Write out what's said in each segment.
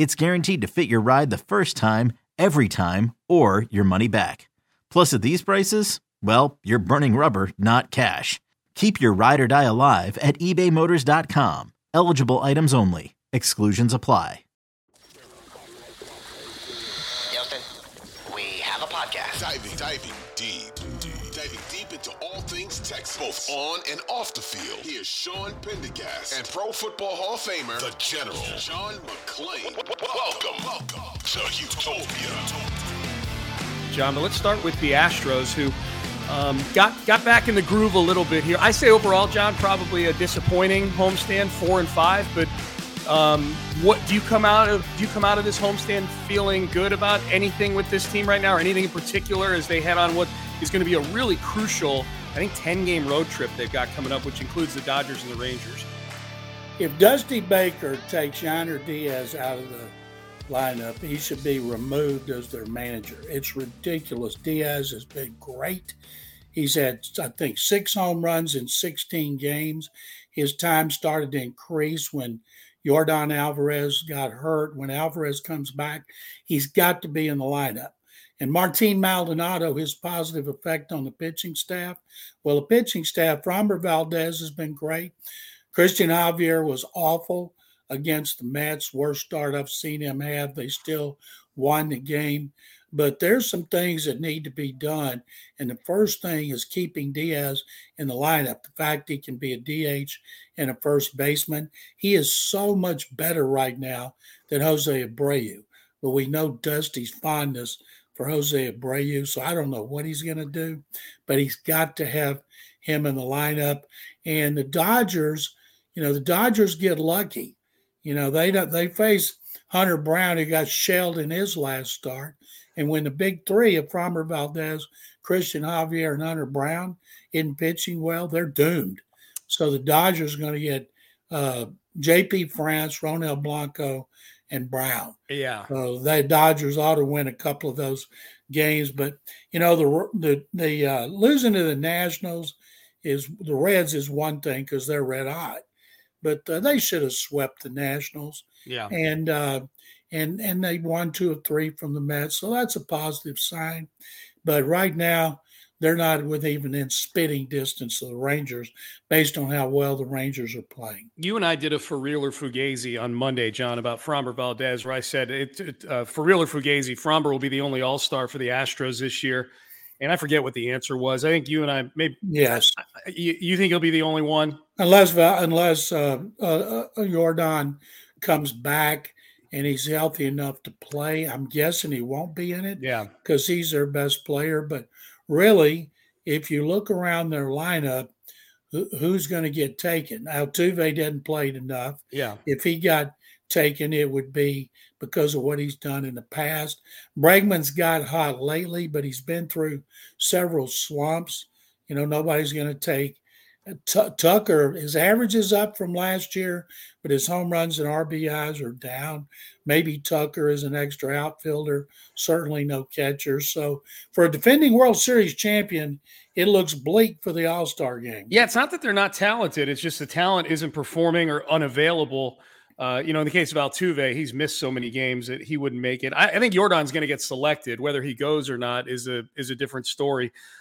it's guaranteed to fit your ride the first time, every time, or your money back. Plus, at these prices, well, you're burning rubber, not cash. Keep your ride or die alive at ebaymotors.com. Eligible items only. Exclusions apply. Houston, we have a podcast. Diving, diving both on and off the field. Here's Sean Pendergast and Pro Football Hall of Famer, the General, John McClain. Welcome, welcome to Houtopia. John. But let's start with the Astros, who um, got got back in the groove a little bit here. I say overall, John, probably a disappointing homestand, four and five. But um, what do you come out of? Do you come out of this homestand feeling good about anything with this team right now, or anything in particular as they head on what is going to be a really crucial, I think, ten game road trip they've got coming up, which includes the Dodgers and the Rangers. If Dusty Baker takes Yainer Diaz out of the lineup, he should be removed as their manager. It's ridiculous. Diaz has been great. He's had, I think, six home runs in 16 games. His time started to increase when Yordan Alvarez got hurt. When Alvarez comes back, he's got to be in the lineup. And Martin Maldonado, his positive effect on the pitching staff. Well, the pitching staff, Framber Valdez has been great. Cristian Javier was awful against the Mets. Worst start I've seen him have. They still won the game. But there's some things that need to be done. And the first thing is keeping Diaz in the lineup. The fact he can be a DH and a first baseman. He is so much better right now than Jose Abreu. But we know Dusty's fondness for Jose Abreu. So I don't know what he's going to do, but he's got to have him in the lineup. And the Dodgers, you know, the Dodgers get lucky. You know, they don't they face Hunter Brown, who got shelled in his last start. And when the big three of Framber Valdez, Cristian Javier, and Hunter Brown isn't pitching well, they're doomed. So the Dodgers are going to get uh, J.P. France, Ronel Blanco, and Brown. Yeah. So the Dodgers ought to win a couple of those games. But you know, the the the uh, losing to the Nationals is the Reds is one thing because they're red hot, but uh, they should have swept the Nationals. Yeah. And uh, and and they won two or three from the Mets, so that's a positive sign. But right now, they're not with even in spitting distance of the Rangers, based on how well the Rangers are playing. You and I did a for real or Fugazi on Monday, John, about Framber Valdez, where I said it, it uh, for real or Fugazi, Framber will be the only All Star for the Astros this year. And I forget what the answer was. I think you and I maybe yes. You, you think he'll be the only one, unless unless uh, uh, uh Yordan comes back and he's healthy enough to play. I'm guessing he won't be in it. Yeah. Because he's their best player. But really, if you look around their lineup, who's going to get taken? Altuve didn't play enough. Yeah. If he got taken, it would be because of what he's done in the past. Bregman's got hot lately, but he's been through several slumps. You know, nobody's going to take T- Tucker, his average is up from last year, but his home runs and RBIs are down. Maybe Tucker is an extra outfielder, certainly no catcher. So for a defending World Series champion, it looks bleak for the All Star game. Yeah, it's not that they're not talented, it's just the talent isn't performing or unavailable. Uh, you know, in the case of Altuve, he's missed so many games that he wouldn't make it. I, I think Yordan's going to get selected. Whether he goes or not is a is a different story.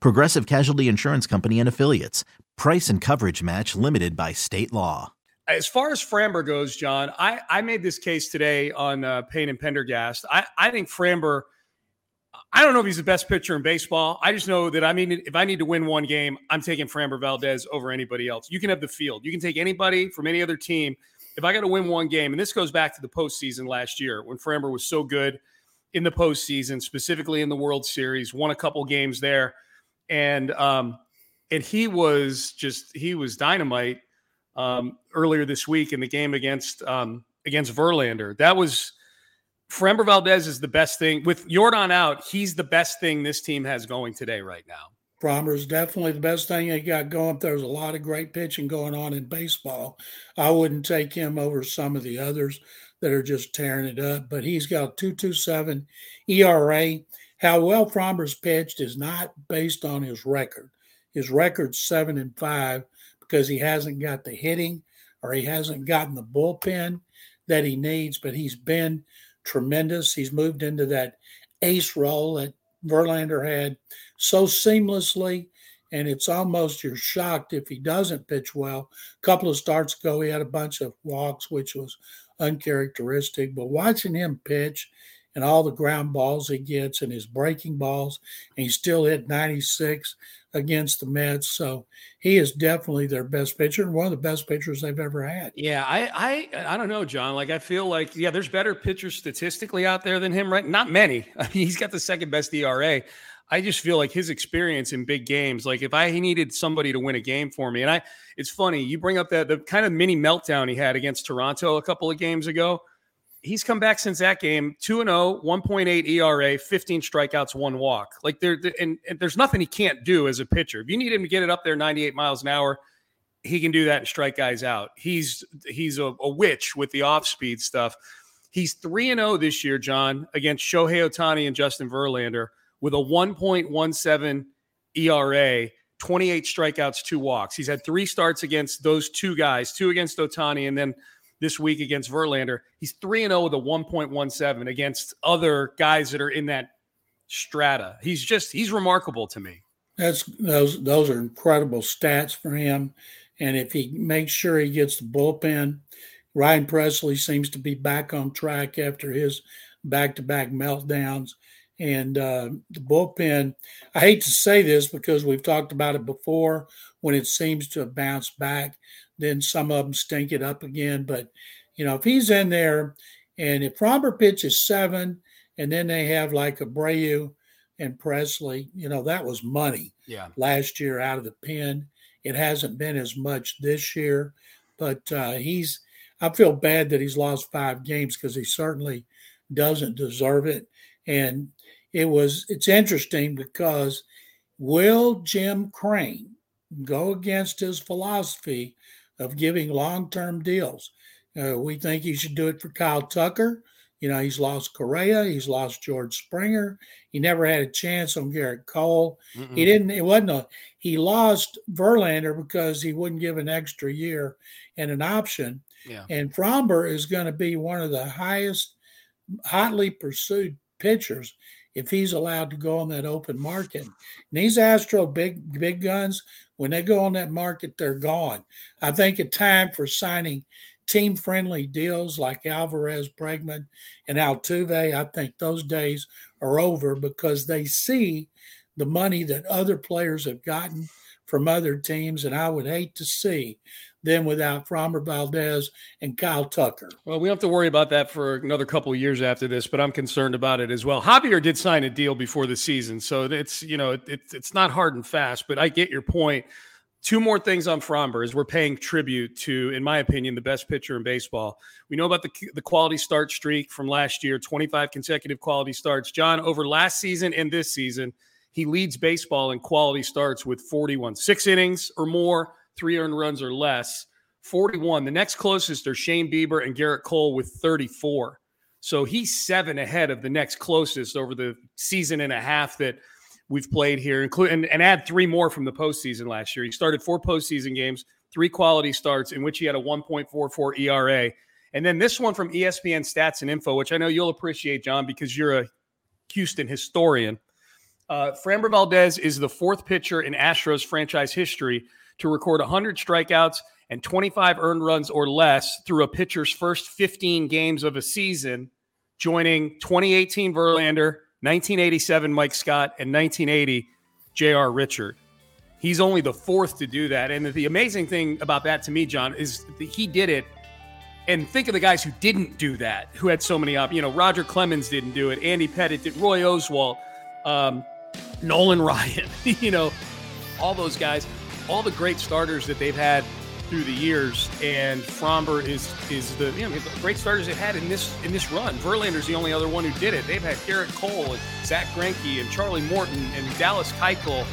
Progressive Casualty Insurance Company and Affiliates. Price and coverage match limited by state law. As far as Framber goes, John, I, I made this case today on uh, Payne and Pendergast. I, I think Framber – I don't know if he's the best pitcher in baseball. I just know that I mean, if I need to win one game, I'm taking Framber Valdez over anybody else. You can have the field. You can take anybody from any other team. If I got to win one game, and this goes back to the postseason last year when Framber was so good in the postseason, specifically in the World Series, won a couple games there, and um, and he was just he was dynamite um, earlier this week in the game against um, against Verlander. That was Framber Valdez is the best thing. With Yordan out, he's the best thing this team has going today, right now. Framber's definitely the best thing they got going. There's a lot of great pitching going on in baseball. I wouldn't take him over some of the others that are just tearing it up, but he's got 227 ERA. How well Framber's pitched is not based on his record. His record's seven and five because he hasn't got the hitting or he hasn't gotten the bullpen that he needs, but he's been tremendous. He's moved into that ace role that Verlander had so seamlessly. And it's almost you're shocked if he doesn't pitch well. A couple of starts ago, he had a bunch of walks, which was uncharacteristic. But watching him pitch and all the ground balls he gets and his breaking balls, and he still hit 96 against the Mets. So he is definitely their best pitcher and one of the best pitchers they've ever had. Yeah, I I I don't know, John. Like I feel like yeah, there's better pitchers statistically out there than him, right? Not many. I mean, he's got the second best ERA. I just feel like his experience in big games, like if I needed somebody to win a game for me, and I, it's funny you bring up that the kind of mini meltdown he had against Toronto a couple of games ago he's come back since that game 2 0, 1.8 ERA, 15 strikeouts, one walk. Like there, and, and, there's nothing he can't do as a pitcher. If you need him to get it up there 98 miles an hour, he can do that and strike guys out. He's he's a, a witch with the off speed stuff. He's 3 and 0 this year, John, against Shohei Ohtani and Justin Verlander with a 1.17 ERA. 28 strikeouts, two walks. He's had three starts against those two guys, two against Ohtani, and then this week against Verlander. He's 3 0 with a 1.17 against other guys that are in that strata. He's just, he's remarkable to me. That's those those are incredible stats for him. And if he makes sure he gets the bullpen, Ryan Pressly seems to be back on track after his back to back meltdowns. And uh, the bullpen, I hate to say this because we've talked about it before when it seems to have bounced back then some of them stink it up again. But you know, if he's in there, and if Framber pitches seven, and then they have like Abreu and Pressly, you know, that was money. Yeah. Last year out of the pen, it hasn't been as much this year, but uh, he's. I feel bad that he's lost five games because he certainly doesn't deserve it. And it was. It's interesting because will Jim Crane go against his philosophy of giving long term deals. Uh, we think he should do it for Kyle Tucker. You know, he's lost Correa, he's lost George Springer. He never had a chance on Gerrit Cole. Mm-mm. He didn't, it wasn't a, he lost Verlander because he wouldn't give an extra year and an option. Yeah. And Framber is going to be one of the highest, hotly pursued pitchers if he's allowed to go on that open market. And these Astro big big guns, when they go on that market, they're gone. I think it's time for signing team friendly deals like Alvarez, Bregman, and Altuve, I think those days are over because they see the money that other players have gotten from other teams. And I would hate to see them without Framber Valdez and Kyle Tucker. Well, we don't have to worry about that for another couple of years after this, but I'm concerned about it as well. Javier did sign a deal before the season, so it's you know it, it's not hard and fast. But I get your point. Two more things on Framber is we're paying tribute to, in my opinion, the best pitcher in baseball. We know about the the quality start streak from last year, 25 consecutive quality starts. John, over last season and this season, he leads baseball in quality starts with 41, six innings or more three earned runs or less. 41. The next closest are Shane Bieber and Gerrit Cole with 34. So he's seven ahead of the next closest over the season and a half that we've played here, including and add three more from the postseason last year. He started four postseason games, three quality starts in which he had a 1.44 ERA. And then this one from ESPN Stats and Info, which I know you'll appreciate, John, because you're a Houston historian. Uh, Framber Valdez is the fourth pitcher in Astros franchise history to record 100 strikeouts and 25 earned runs or less through a pitcher's first 15 games of a season, joining 2018 Verlander, 1987 Mike Scott, and 1980 J.R. Richard. He's only the fourth to do that. And the amazing thing about that to me, John, is that he did it. And think of the guys who didn't do that, who had so many up. You know, Roger Clemens didn't do it. Andy Pettitte did. Roy Oswalt, um, Nolan Ryan. you know, all those guys, all the great starters that they've had through the years, and Framber is is the you know great starters they've had in this in this run. Verlander's the only other one who did it. They've had Gerrit Cole and Zack Greinke and Charlie Morton and Dallas Keuchel.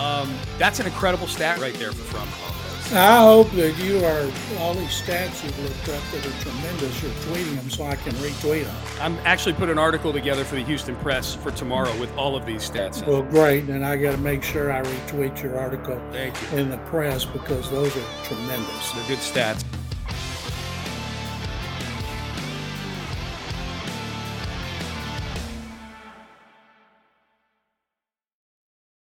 Um, that's an incredible stat right there for Framber. I hope that you are all these stats you've looked up that are tremendous. You're tweeting them so I can retweet them. I'm actually put an article together for the Houston Press for tomorrow with all of these stats. Well, great, and I got to make sure I retweet your article Thank you. in the press because those are tremendous. They're good stats.